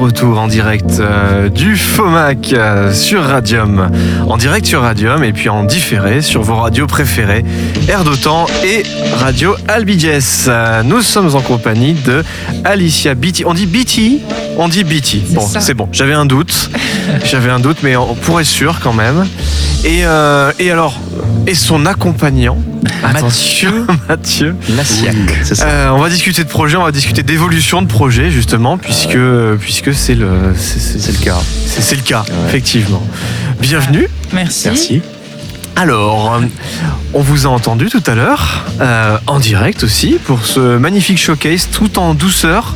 retour en direct euh, du FOMAC euh, sur Radium. En direct sur Radium et puis en différé sur vos radios préférées, Air d'Otan et Radio Albiges. Euh, nous sommes en compagnie de Alicia Beatty. On dit Beatty? On dit Beatty. Bon, c'est bon, j'avais un doute. J'avais un doute, mais on pourrait être sûr quand même. Et, euh, et alors, et son accompagnant? Attention, Mathieu. Lassiac. C'est ça. Euh, on va discuter de projet, on va discuter d'évolution de projet justement, puisque puisque c'est le c'est, cas. c'est- le cas, Ouais. effectivement. Bienvenue. Merci. Merci. Alors, on vous a entendu tout à l'heure, euh, en direct aussi, pour ce magnifique showcase tout en douceur,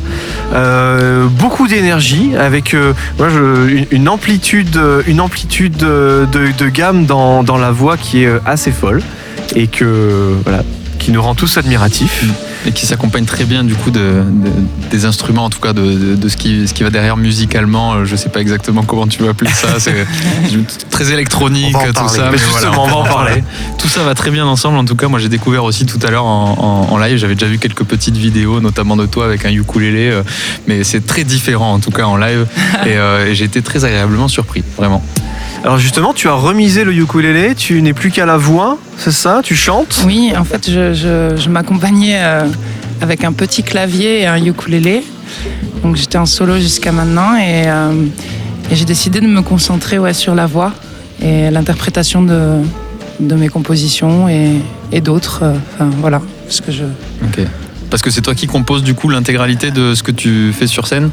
euh, beaucoup d'énergie, avec euh, moi, je- une, amplitude, une amplitude de, de gamme dans, dans la voix qui est assez folle et que voilà, qui nous rend tous admiratifs. Et qui s'accompagne très bien du coup de, de- des instruments, en tout cas de, de- ce, qui, ce qui va derrière musicalement. Euh, Je sais pas exactement comment tu vas appeler ça. C'est très électronique, tout parler. ça. Mais voilà, on va en parler. Tout ça va très bien ensemble. En tout cas, moi j'ai découvert aussi tout à l'heure en, en- en live. J'avais déjà vu quelques petites vidéos, notamment de toi avec un ukulélé. euh, Mais c'est très différent en tout cas en live. Et, euh, et j'ai été très agréablement surpris, vraiment. Alors justement, tu as remisé le ukulélé, tu n'es plus qu'à la voix, c'est ça Tu chantes? Oui, en fait, je, je- je m'accompagnais euh, avec un petit clavier et un ukulélé. Donc j'étais en solo jusqu'à maintenant et, euh, et j'ai décidé de me concentrer ouais, sur la voix et l'interprétation de, de mes compositions et, et d'autres. euh, Enfin voilà, parce que je, Ok. Parce que c'est toi qui composes du coup l'intégralité de ce que tu fais sur scène?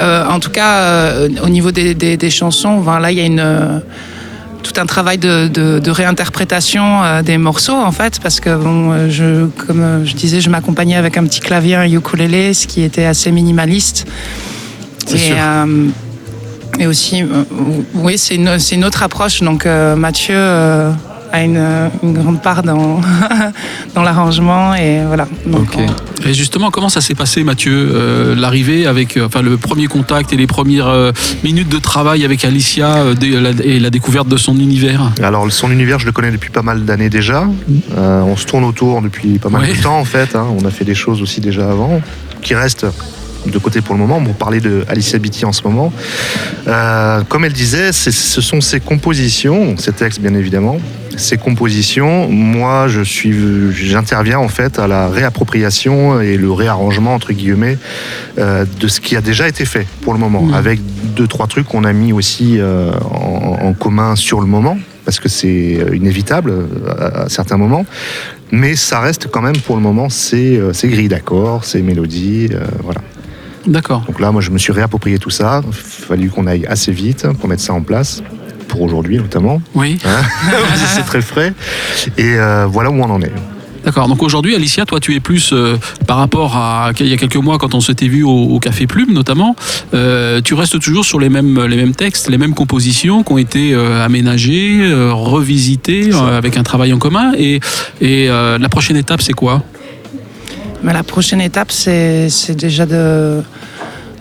Euh, en tout cas, euh, au niveau des, des- des chansons, enfin, là, il y a une, euh, tout un travail de, de- de réinterprétation des morceaux, en fait, parce que, bon, je, comme je disais, je m'accompagnais avec un petit clavier, un ukulélé, ce qui était assez minimaliste. C'est et, sûr. et aussi, oui, c'est une, c'est une autre approche. Donc, Mathieu a une, une grande part dans, dans l'arrangement, et voilà. Donc, Ok. on- Et justement, comment ça s'est passé, Mathieu, euh, l'arrivée avec, euh, enfin, le premier contact et les premières euh, minutes de travail avec Alicia euh, et la découverte de son univers? Alors son univers, je le connais depuis pas mal d'années déjà. Euh, on se tourne autour depuis pas mal Ouais. de temps en fait. hein. On a fait des choses aussi déjà avant, qui restent de côté pour le moment. Pour parler de Alicia Beatty en ce moment, Euh, comme elle disait, ce sont ses compositions, ses textes bien évidemment, ses compositions. Moi, je suis, j'interviens en fait à la réappropriation et le réarrangement entre guillemets euh, de ce qui a déjà été fait pour le moment, Mhm. avec deux trois trucs qu'on a mis aussi euh, en, en commun sur le moment, parce que c'est euh, inévitable à, à certains moments. Mais ça reste quand même pour le moment ces, ces grilles d'accords, ces mélodies, euh, voilà. D'accord. Donc là, moi, je me suis réapproprié tout ça. Il a fallu qu'on aille assez vite pour mettre ça en place, pour aujourd'hui notamment. Oui. c'est très frais. Et euh, voilà où on en est. D'accord. Donc aujourd'hui, Alicia, toi, tu es plus euh, par rapport à il y a quelques mois quand on s'était vu au, au Café Plume, notamment. euh, tu restes toujours sur les mêmes les mêmes textes, les mêmes compositions qui ont été euh, aménagées, euh, revisitées euh, avec un travail en commun. Et, et euh, la prochaine étape, c'est quoi? Mais la prochaine étape, c'est c'est déjà de,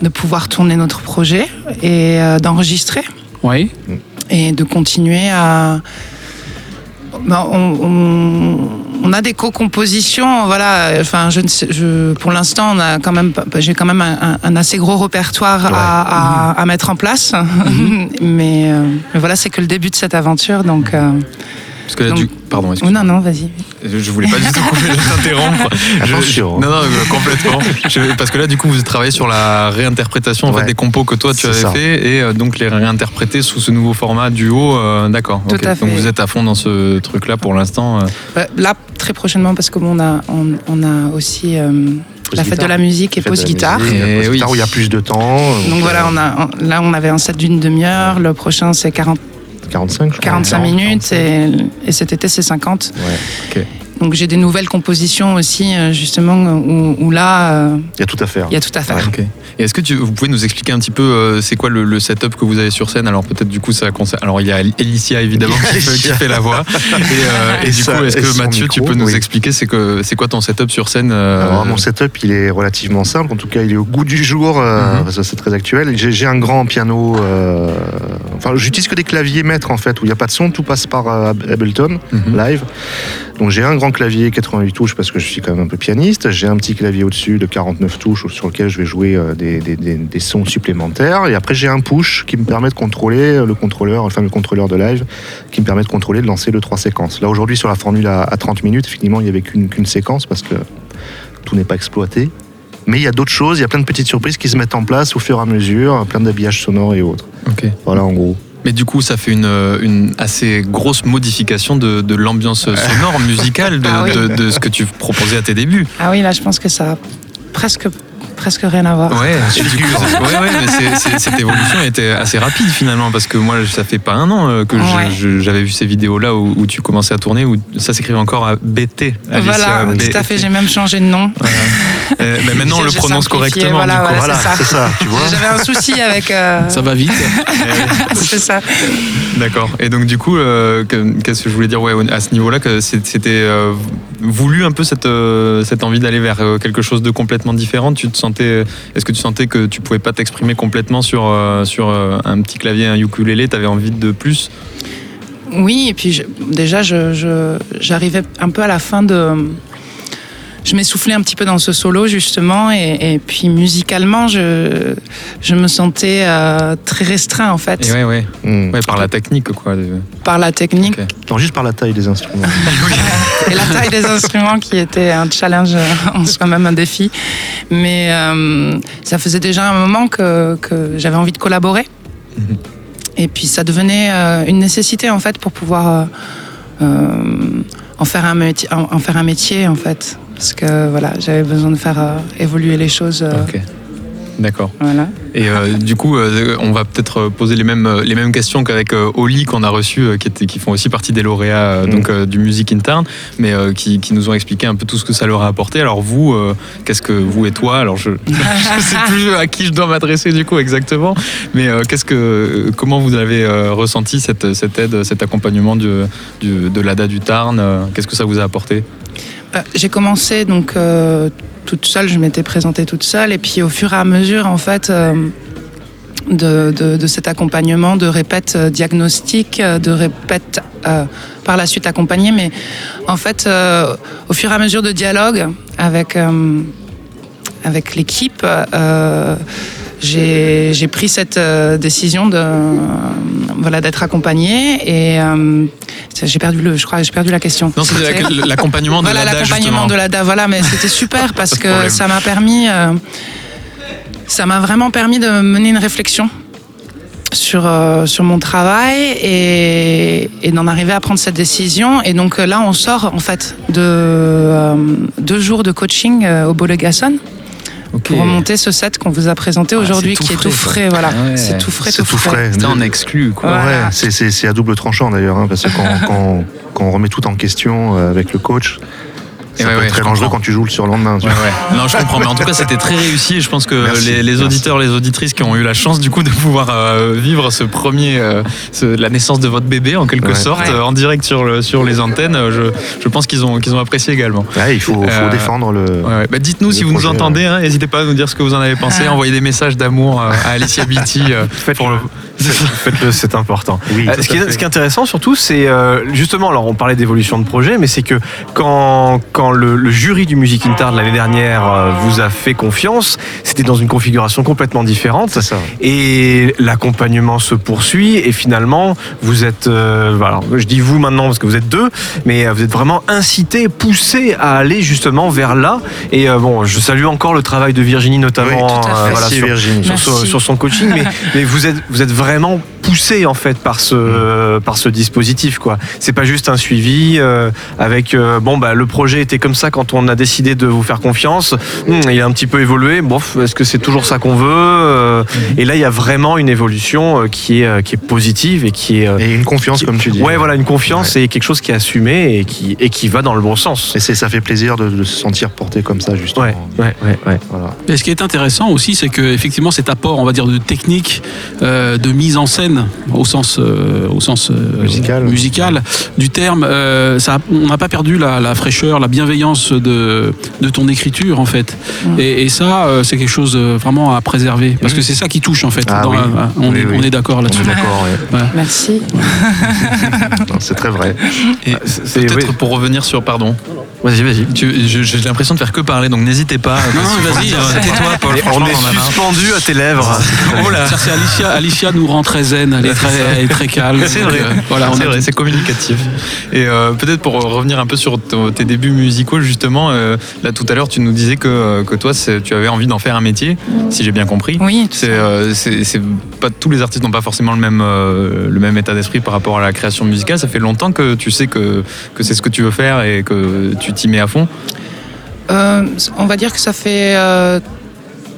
de pouvoir tourner notre projet et euh, d'enregistrer Oui. Et de continuer à. Ben, on, on- on a des co-compositions, voilà. Enfin, je ne sais, je, pour l'instant, on a quand même, j'ai quand même un, assez gros répertoire à, à- à mettre en place. mais, euh, mais voilà, c'est que le début de cette aventure, donc. euh, Parce que là, Donc- du... Pardon, excuse-moi. non, non, vas-y. Je voulais pas du tout t'interrompre. Je- Attention. Non, non, complètement. Je- parce que là, du coup, vous travaillez sur la réinterprétation en Ouais. fait, des compos que toi tu avais ça. fait et euh, donc les réinterpréter sous ce nouveau format duo. euh, D'accord. Tout ok. à Donc fait. vous êtes à fond dans ce truc-là pour l'instant. euh. Euh, Là, très prochainement, parce qu'on a, on, on a aussi euh, la fête de la musique et pause guitare. musique, Et pause oui. guitare où il y a plus de temps. Donc voilà, on a, on- là on avait un set d'une demi-heure, le prochain c'est 40, 45, je crois. 45 40, minutes et, et cet été c'est 50. Ouais. Donc j'ai des nouvelles compositions aussi euh, justement où, où là euh, Il y a tout à faire. il y a tout à faire. Et est-ce que tu, vous pouvez nous expliquer un petit peu euh, c'est quoi le, le setup que vous avez sur scène? Alors peut-être du coup ça concerne. Alors il y a Elicia évidemment qui fait, qui fait la voix. Et, euh, et Et du ça- coup est-ce que Mathieu tu peux nous oui. expliquer c'est que c'est quoi ton setup sur scène euh, Alors, mon setup, il est relativement simple. En tout cas, il est au goût du jour. que c'est très actuel. J'ai j'ai un grand piano. euh, Enfin, j'utilise que des claviers maîtres en fait, où il n'y a pas de son. Tout passe par euh, Ableton Mhm. live. Donc j'ai un grand grand clavier 88 touches parce que je suis quand même un peu pianiste. J'ai un petit clavier au-dessus de 49 touches sur lequel je vais jouer euh, des, des- des- des sons supplémentaires. Et après, j'ai un push qui me permet de contrôler euh, le contrôleur, enfin le contrôleur de live, qui me permet de contrôler, de lancer le 3 séquences. Là, aujourd'hui, sur la formule à, à 30 minutes, effectivement, il n'y avait qu'une séquence parce que tout n'est pas exploité. Mais il y a d'autres choses, il y a plein de petites surprises qui se mettent en place au fur et à mesure, plein d'habillages sonores et autres. Voilà, en gros. Mais du coup, ça fait une, une assez grosse modification de, de l'ambiance sonore musicale de, Ah oui. de- de ce que tu proposais à tes débuts. Ah oui, là, je pense que ça a presque, presque rien à voir. Ouais, et du coup, ouais, ouais, mais c'est- c'est- cette évolution était assez rapide finalement parce que moi, ça fait pas un an euh, que je- Ouais. je- j'avais vu ces vidéos-là où, où tu commençais à tourner, où ça s'écrivait encore à BT. Alicia, Voilà, BT. tout à fait, j'ai même changé de nom. Euh, mais maintenant, on le prononce correctement. voilà, du coup. voilà. Voilà, c'est ça, tu vois. J'avais un souci avec. euh, Ça va vite. c'est ça. D'accord. Et donc du coup, euh, que- qu'est-ce que je voulais dire? Ouais, à ce niveau-là, que c'était euh, voulu un peu cette, euh, cette envie d'aller vers quelque chose de complètement différent. Tu te sentais, est-ce que tu sentais que tu pouvais pas t'exprimer complètement sur euh, sur euh, un petit clavier, un ukulélé, tu avais envie de plus? Oui, et puis je- déjà, je- je- j'arrivais un peu à la fin de. Je m'essoufflais un petit peu dans ce solo, justement, et, et puis musicalement, je, je me sentais euh, très restreint, en fait, Et ouais, ouais, ouais, par la technique quoi. par la technique Ok. Non, juste par la taille des instruments. et la taille des instruments qui était un challenge euh, en soi-même, un défi. Mais euh, ça faisait déjà un moment que, que j'avais envie de collaborer. Mhm. Et puis ça devenait euh, une nécessité, en fait, pour pouvoir euh, euh, en, faire un métier, en, en faire un métier, en fait. Parce que voilà, j'avais besoin de faire euh, évoluer les choses. euh. D'accord. Voilà. Et euh, du coup, euh, on va peut-être poser les mêmes, les mêmes questions qu'avec euh, Oli qu'on a reçu, qui, font aussi partie des lauréats Mm. donc, du Music Intern, mais qui, qui nous ont expliqué un peu tout ce que ça leur a apporté. Alors vous, qu'est-ce que vous et toi Alors je ne sais plus à qui je dois m'adresser du coup exactement, mais qu'est-ce que, comment vous avez ressenti cette, cette aide, cet accompagnement du, du- de l'ADA du Tarn Qu'est-ce que ça vous a apporté? Euh, J'ai commencé donc euh, toute seule, je m'étais présentée toute seule, et puis au fur et à mesure, en fait, euh, de, de- de cet accompagnement, de répète euh, diagnostic, de répète par la suite accompagnée, mais en fait, au fur et à mesure de dialogue avec, avec l'équipe, j'ai j'ai pris cette euh, décision de euh, voilà d'être accompagnée et euh, j'ai perdu le je crois j'ai perdu la question. Non, c'était la- l'accompagnement de voilà l'ADA l'accompagnement de l'ADA voilà mais c'était super parce que ça m'a permis euh, ça m'a vraiment permis de mener une réflexion sur, euh, sur mon travail et, et d'en arriver à prendre cette décision. Et donc euh, là, on sort en fait de euh, deux jours de coaching euh, au Bolegasson Pour remonter ce set qu'on vous a présenté Ah, aujourd'hui, c'est qui est tout frais. Voilà, Ouais. c'est tout frais, C'est tout tout frais. frais. C'était en exclu quoi. Voilà. Ouais, c'est- c'est c'est à double tranchant d'ailleurs, hein, parce que quand, quand, quand on remet tout en question euh, avec le coach, ça ouais, peut ouais, être très dangereux comprends. quand tu joues le surlendemain. Ouais. Non, je comprends. Mais en tout cas, c'était très réussi. Et je pense que Merci, les, les merci. auditeurs, les auditrices qui ont eu la chance du coup de pouvoir euh, vivre ce premier, euh, ce- la naissance de votre bébé en quelque Ouais. sorte, Ouais. euh, en direct sur, le, sur les antennes, euh, je, je pense qu'ils ont, qu'ils ont apprécié également. Ouais, il faut, faut Euh, défendre le. Ouais, ouais. Bah, Dites-nous si vous nous entendez. hein. N'hésitez pas à nous dire ce que vous en avez pensé. Ah. Envoyez des messages d'amour à Alicia Beatty. pour le... Faites-le, c'est important. Oui, Euh, ce, qui est, fait. ce qui est intéressant surtout, c'est euh, justement, alors on parlait d'évolution de projet, mais c'est que quand, quand le, le jury du Music Intern l'année dernière euh, vous a fait confiance, c'était dans une configuration complètement différente. Ça. Et l'accompagnement se poursuit et finalement vous êtes, euh, voilà, je dis vous maintenant parce que vous êtes deux, mais euh, vous êtes vraiment incité, poussé à aller justement vers là. Et euh, bon, je salue encore le travail de Virginie notamment, Oui, tout à fait. euh, voilà, Merci sur, Virginie. sur, son, Merci. sur son coaching, mais, mais vous êtes vous êtes vraiment poussé en fait par ce par ce dispositif quoi. C'est pas juste un suivi euh, avec euh, bon bah le projet était comme ça quand on a décidé de vous faire confiance. Hum, il a un petit peu évolué. Bon, est-ce que c'est toujours ça qu'on veut Euh, Et là il y a vraiment une évolution euh, qui est euh, qui est positive et qui est euh, Et une confiance, qui- comme tu dis. Ouais, voilà, une confiance et quelque chose qui est assumé et qui et qui va dans le bon sens. Et c'est- ça fait plaisir de, de se sentir porté comme ça, justement. Ouais, ouais, ouais, ouais. Voilà. Et ce qui est intéressant aussi, c'est que effectivement cet apport, on va dire, de technique, euh, de mise en scène au sens, euh, au sens euh, Musical. musical du terme. euh, ça, on n'a pas perdu la, la fraîcheur, la bienveillance de, de ton écriture en fait. Mm. Et, et ça, euh, c'est quelque chose vraiment à préserver parce que c'est ça qui touche en fait. Ah dans oui. la- on, Oui, est, oui. on est d'accord On là-dessus. est d'accord, ouais. Merci. C'est très vrai. Et c'est- peut-être oui. pour revenir sur, pardon, Vas-y, vas-y. j'ai l'impression de faire que parler, donc n'hésitez pas. Non, non, vas-y, tais-toi, Paul. On franchement, est on en a marre. suspendu à tes lèvres. Oh là. C'est Alicia, Alicia nous rend très zen, elle est très, elle est très calme. C'est vrai, euh, voilà, on c'est vrai, c'est communicatif. Et euh, peut-être pour revenir un peu sur tes débuts musicaux, justement, euh, là tout à l'heure, tu nous disais que, que toi, tu avais envie d'en faire un métier, si j'ai bien compris. Oui, tout C'est, euh, pas tous les artistes n'ont pas forcément le même, euh, le même état d'esprit par rapport à la création musicale. Ça fait longtemps que tu sais que, que c'est ce que tu veux faire et que tu t'y mets à fond. Euh, on va dire que ça fait euh,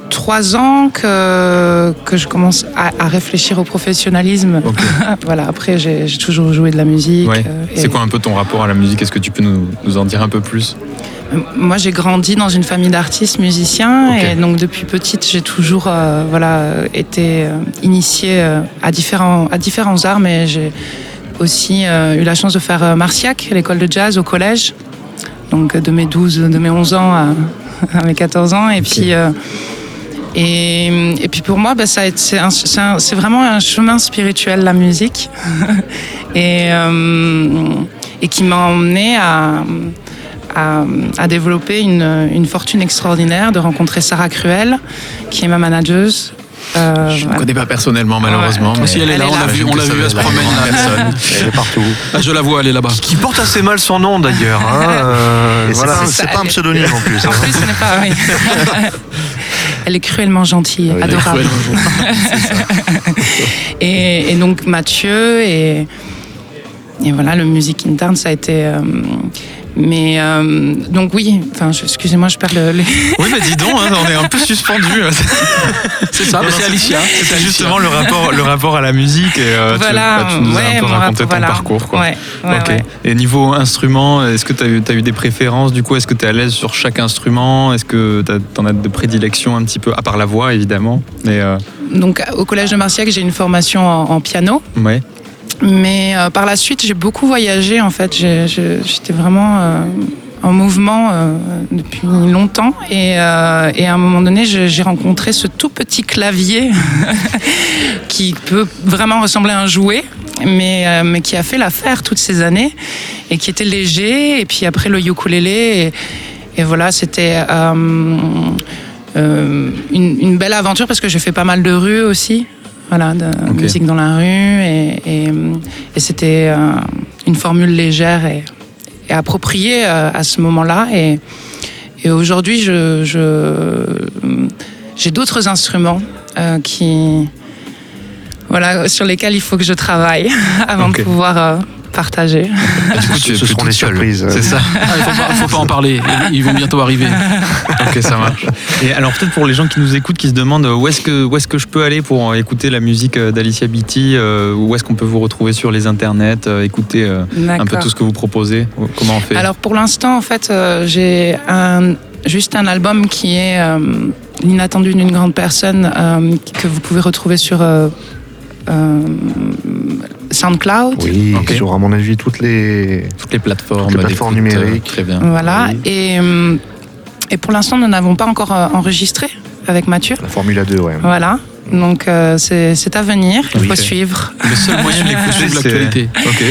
trois ans que, que je commence à, à réfléchir au professionnalisme. Voilà, après, j'ai toujours joué de la musique. Ouais. euh, et- C'est quoi un peu ton rapport à la musique? Est-ce que tu peux nous, nous en dire un peu plus? Moi, j'ai grandi dans une famille d'artistes musiciens et donc depuis petite, j'ai toujours euh, voilà été initiée à différents à différents arts, mais j'ai aussi euh, eu la chance de faire Marciac, l'école de jazz au collège. Donc de mes 12, de mes 11 ans à, à mes 14 ans et puis euh, et, et puis pour moi, bah, c'est vraiment un chemin spirituel, la musique, et, euh, et qui m'a emmené à, à, à développer une, une fortune extraordinaire, de rencontrer Sarah Cruel, qui est ma manageuse. Euh, Je ne voilà. connais pas personnellement, malheureusement. Ouais. mais Si elle est là, est on l'a vu, on l'a vu, elle se promène là. Elle est partout. Ah, je la vois, elle est là-bas. Qui porte assez mal son nom d'ailleurs. hein, euh, c'est voilà. pas, C'est pas un pseudonyme en plus. En hein. plus, ce n'est pas. oui. Elle est cruellement gentille, Oui, adorable. Et, et donc Mathieu et, et voilà le music intern ça a été euh, mais euh, donc oui enfin excusez-moi je perds le, le- Oui, mais dis donc, hein, on est un peu suspendu. C'est ça, c'est Alicia. C'était justement le rapport, le rapport à la musique et euh, tu- voilà bah, tu, nous as un peu raconté ton voilà. parcours. Quoi. Ouais, ouais. Et niveau instrument, est-ce que tu as, eu- t'as eu des préférences? Du coup, est-ce que tu es à l'aise sur chaque instrument? Est-ce que tu en as de prédilection un petit peu À part la voix, évidemment. Mais euh, donc au collège de Marciac j'ai une formation en, en piano ouais. Mais euh, par la suite j'ai beaucoup voyagé en fait. J'étais vraiment euh, en mouvement euh, depuis longtemps. Et, euh, et à un moment donné j'ai rencontré ce tout petit clavier qui peut vraiment ressembler à un jouet mais, euh, mais qui a fait l'affaire toutes ces années et qui était léger. Et puis après le ukulélé. Et, voilà c'était euh, une, une belle aventure parce que j'ai fait pas mal de rues aussi voilà de musique dans la rue et, et, et c'était euh, une formule légère et, et appropriée euh, à ce moment-là. Et, aujourd'hui je, je- j'ai d'autres instruments euh, qui voilà sur lesquels il faut que je travaille avant de pouvoir partager. Et du coup, tu Ce seront surprises. C'est ça. Ah, il faut pas, faut pas en parler. Ils vont bientôt arriver. ok, ça marche. Et alors peut-être pour les gens qui nous écoutent, qui se demandent euh, où est-ce que où est-ce que je peux aller pour euh, écouter la musique euh, d'Alicia Beatty, où est-ce qu'on peut vous retrouver sur les internets, écouter un peu tout ce que vous proposez? Comment on fait? Alors pour l'instant, en fait, j'ai un, juste un album qui est euh, l'inattendu d'une grande personne euh, que vous pouvez retrouver sur euh, euh, SoundCloud. Oui, Ok. sur à mon avis toutes les. toutes les plateformes, Toutes les plateformes euh, numériques. Très bien. Voilà. Oui. Et, euh, et pour l'instant, nous n'avons pas encore euh, enregistré avec Mathieu. La Formule 2, ouais. Voilà. Donc euh, c'est à venir. Il Oui. faut suivre. Le seul moyen de l'écouter, Suivre c'est l'actualité.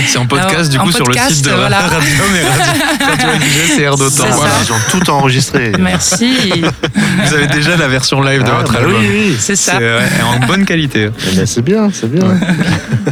C'est en podcast Alors, du coup sur le podcast, site de voilà. Radio, c'est Air d'Otan. Voilà. Ils ont tout enregistré. Merci. Vous avez déjà la version live de Ah, votre bah album. oui, oui. C'est ça. Ouais, en bonne qualité. Eh ben, c'est bien, c'est bien.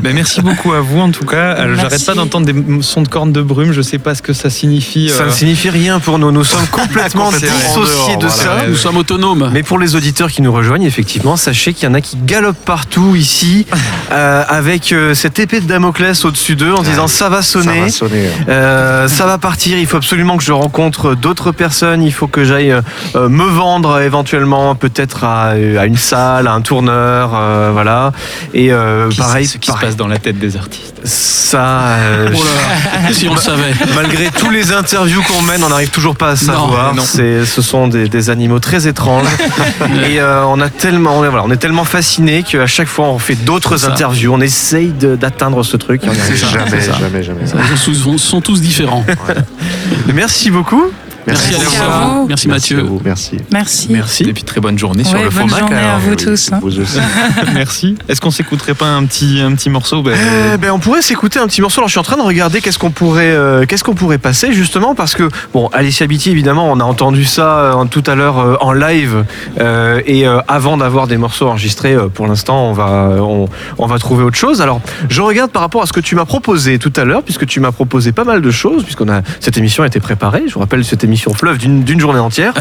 Ben, merci beaucoup à vous en tout cas. J'arrête pas d'entendre des sons de cornes de brume. Je sais pas ce que ça signifie. Ça euh, ne signifie rien pour nous. Nous sommes complètement dissociés de ça. Nous sommes autonomes. Mais pour les auditeurs qui nous rejoignent, effectivement, sachez qu'il y en a qui galopent partout ici euh, avec euh, cette épée de Damoclès au-dessus d'eux en disant ça va Ça sonner. va sonner. hein. Euh, ça va partir, il faut absolument que je rencontre d'autres personnes, il faut que j'aille euh, me vendre éventuellement peut-être à, à une salle, à un tourneur, euh, voilà. Et euh, pareil, ce qui se passe dans la tête des artistes. ça, euh, Oh là, si on le savait. malgré tous les interviews qu'on mène, on n'arrive toujours pas à savoir. non. C'est, ce sont des, des animaux très étranges et euh, on a tellement, on est, voilà, on est tellement fasciné qu'à chaque fois on fait d'autres interviews, on essaye d'atteindre ce truc. et on. Jamais, ça. jamais, jamais. Ils sont, sont- sont tous différents. Merci beaucoup. Merci, Merci à vous. Merci, à Mathieu. vous, merci. Merci. Merci. Et puis très bonne journée sur le bonne format. journée à vous tous. hein. Vous aussi. Merci. Est-ce qu'on s'écouterait pas un petit, un petit morceau Ben, Eh ben, on pourrait s'écouter un petit morceau. Alors, je suis en train de regarder qu'est-ce qu'on pourrait, euh, qu'est-ce qu'on pourrait passer justement parce que bon, Alicia Beatty, évidemment, on a entendu ça euh, tout à l'heure euh, en live euh, et euh, avant d'avoir des morceaux enregistrés, euh, pour l'instant, on va, on, on va trouver autre chose. Alors, je regarde par rapport à ce que tu m'as proposé tout à l'heure, puisque tu m'as proposé pas mal de choses, puisqu'on a cette émission a été préparée. Je vous rappelle, cette émission fleuve d'une journée entière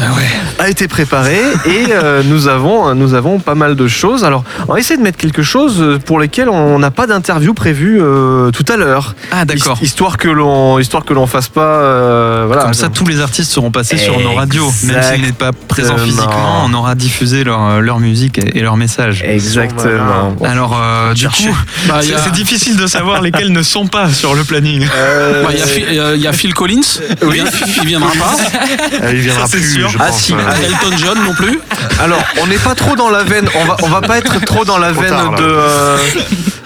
a été préparée et euh, nous avons, nous avons pas mal de choses. Alors, on va essayer de mettre quelque chose pour lesquels on n'a pas d'interview prévue euh, tout à l'heure. Ah d'accord. Hist- Histoire que l'on, histoire que l'on fasse pas, euh, voilà. Comme ça, tous les artistes seront passés sur nos radios. Même s'ils n'est pas présents physiquement, on aura diffusé leur, leur musique et, leur message. Exactement. Alors, euh, du coup, Bah, c'est a- c'est difficile de savoir lesquels ne sont pas sur le planning. Euh, Bah, Il y, a Phil- il y a Phil Collins, il, vient- il viendra pas. Ah, il viendra plus, sûr. je Ah, pense. si. ouais. Ah, Elton John non plus. Alors, on n'est pas trop dans la veine. On va, on va pas être trop dans la veine tard, de.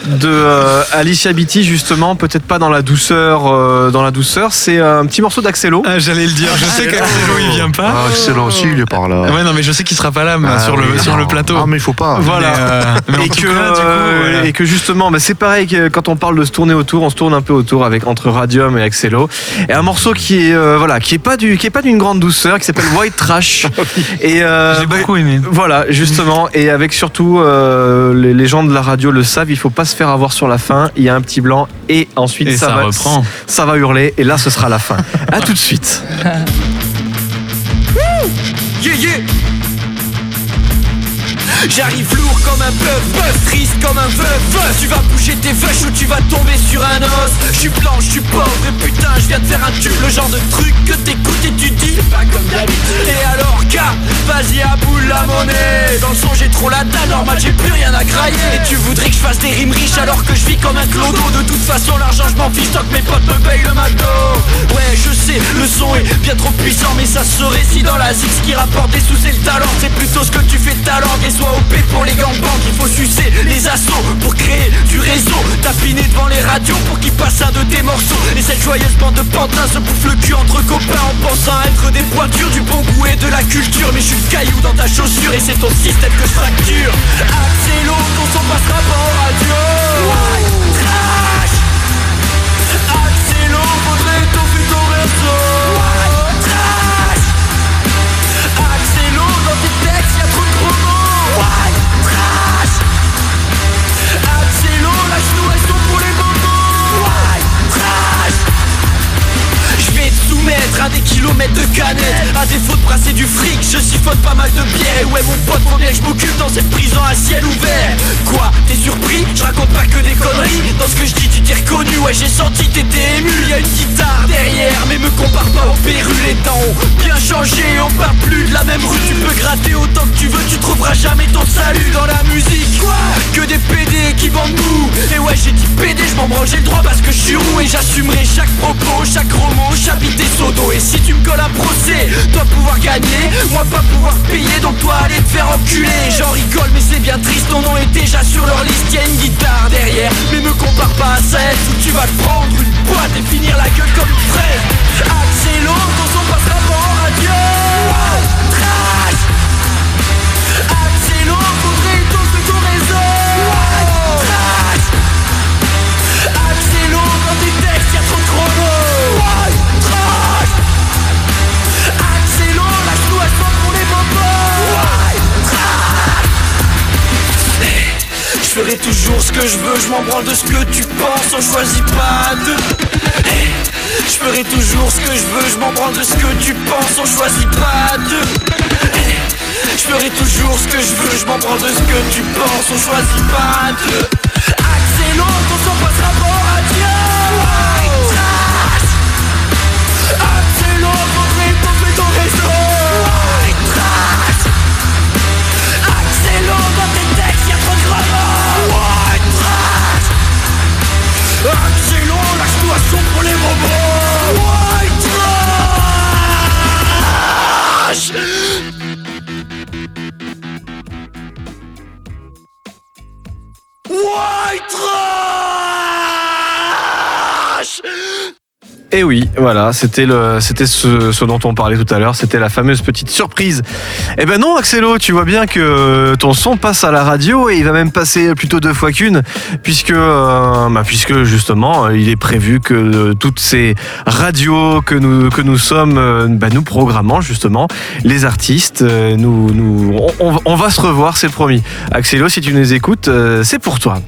Euh, de euh, Alicia Beatty justement peut-être pas dans la douceur euh, dans la douceur c'est un petit morceau d'Axelo Ah, J'allais le dire. Je sais qu'Axelo il vient pas. Ah, excellent aussi, il est par là. Ouais, non, mais je sais qu'il sera pas là mais Ah, sur le sur le non. plateau. Ah, mais il faut pas. Voilà. Mais, euh, mais en et, que, cas, du coup, euh, voilà. et que justement, bah, c'est pareil que quand on parle de se tourner autour, on se tourne un peu autour avec entre Radium et Axelo. Et un morceau qui est euh, voilà, qui est pas du, qui est pas d'une grande douceur, qui s'appelle White Trash. et euh, j'ai beaucoup aimé. voilà, justement, et avec surtout euh, les, les gens de la radio le savent, il faut pas se faire avoir sur la fin. Il y a un petit blanc et ensuite Et ça, ça va, reprend. ça va hurler et là ce sera la fin. à tout de suite. Yeah, yeah. J'arrive lourd comme un bœuf, bœuf, triste comme un veuf. Tu vas bouger tes vaches ou tu vas tomber sur un os. Je suis blanc, je suis pauvre et putain je viens de faire un tube. Le genre de truc que t'écoutes et tu dis pas comme d'habitude. Et alors gars, vas-y à boule la monnaie. Dans le son j'ai trop la dalle, normal j'ai plus rien à grailler Et tu voudrais que je fasse des rimes riches alors que je vis comme un clodo. De toute façon l'argent je m'en fiche tant que mes potes me payent le McDo. Ouais je sais, le son est bien trop puissant Mais ça se si dans la ce qui rapporte des sous c'est le talent. C'est plutôt ce que tu fais de ta langue Pour les gangbangs Il faut sucer les assauts pour créer du réseau. Tapiner devant les radios pour qu'ils passent un de tes morceaux. Et cette joyeuse bande de pantins se bouffe le cul entre copains En pensant être des pointures du bon goût et de la culture. Mais je suis le caillou dans ta chaussure et c'est ton système que je fracture. Axélo, ton son passera pas en radio. White trash. Axélo, faudrait réseau kilomètres de canettes À défaut de brasser du fric, je siphonne pas mal de bière ouais mon pote, faut bien que je m'occupe dans cette prison à ciel ouvert. Quoi, t'es surpris? Je raconte pas que des conneries. Dans ce que je dis tu t'es reconnu, ouais j'ai senti t'étais ému. Y'a une guitare derrière, mais me compare pas au Pérou. Les temps bien changé, on part plus de la même rue. Tu peux gratter autant que tu veux, tu trouveras jamais ton salut dans la musique. Quoi? Que des PD qui vendent mou Et ouais j'ai dit PD, je m'en branle, j'ai le droit parce que je suis roux. Et j'assumerai chaque propos, chaque roman, j'habite des sodos Et si tu me colles un procès, toi pouvoir gagner Moi pas pouvoir payer, donc toi aller te faire enculer. J'en rigole mais c'est bien triste, ton nom est déjà sur leur liste. Y'a une guitare derrière, mais me compare pas à celle Où tu vas te prendre une boîte et finir la gueule comme une son passera Je ferai toujours ce que je veux, je m'en branle de ce que tu penses, on choisit pas de Je ferai toujours ce que je veux, je m'en branle de ce que tu penses, on choisit pas de Je ferai toujours ce que je veux, je m'en branle de ce que tu penses, on choisit pas de Et Eh oui, voilà, c'était le, c'était ce, dont on parlait tout à l'heure, c'était la fameuse petite surprise. Eh ben non, Axelo, tu vois bien que ton son passe à la radio et il va même passer plutôt deux fois qu'une, puisque, euh, bah, puisque justement, euh, il est prévu que euh, toutes ces radios que nous que nous sommes, bah, nous programmons justement les artistes, nous, nous, on, on- va se revoir, c'est promis. Axelo, si tu nous écoutes, c'est pour toi.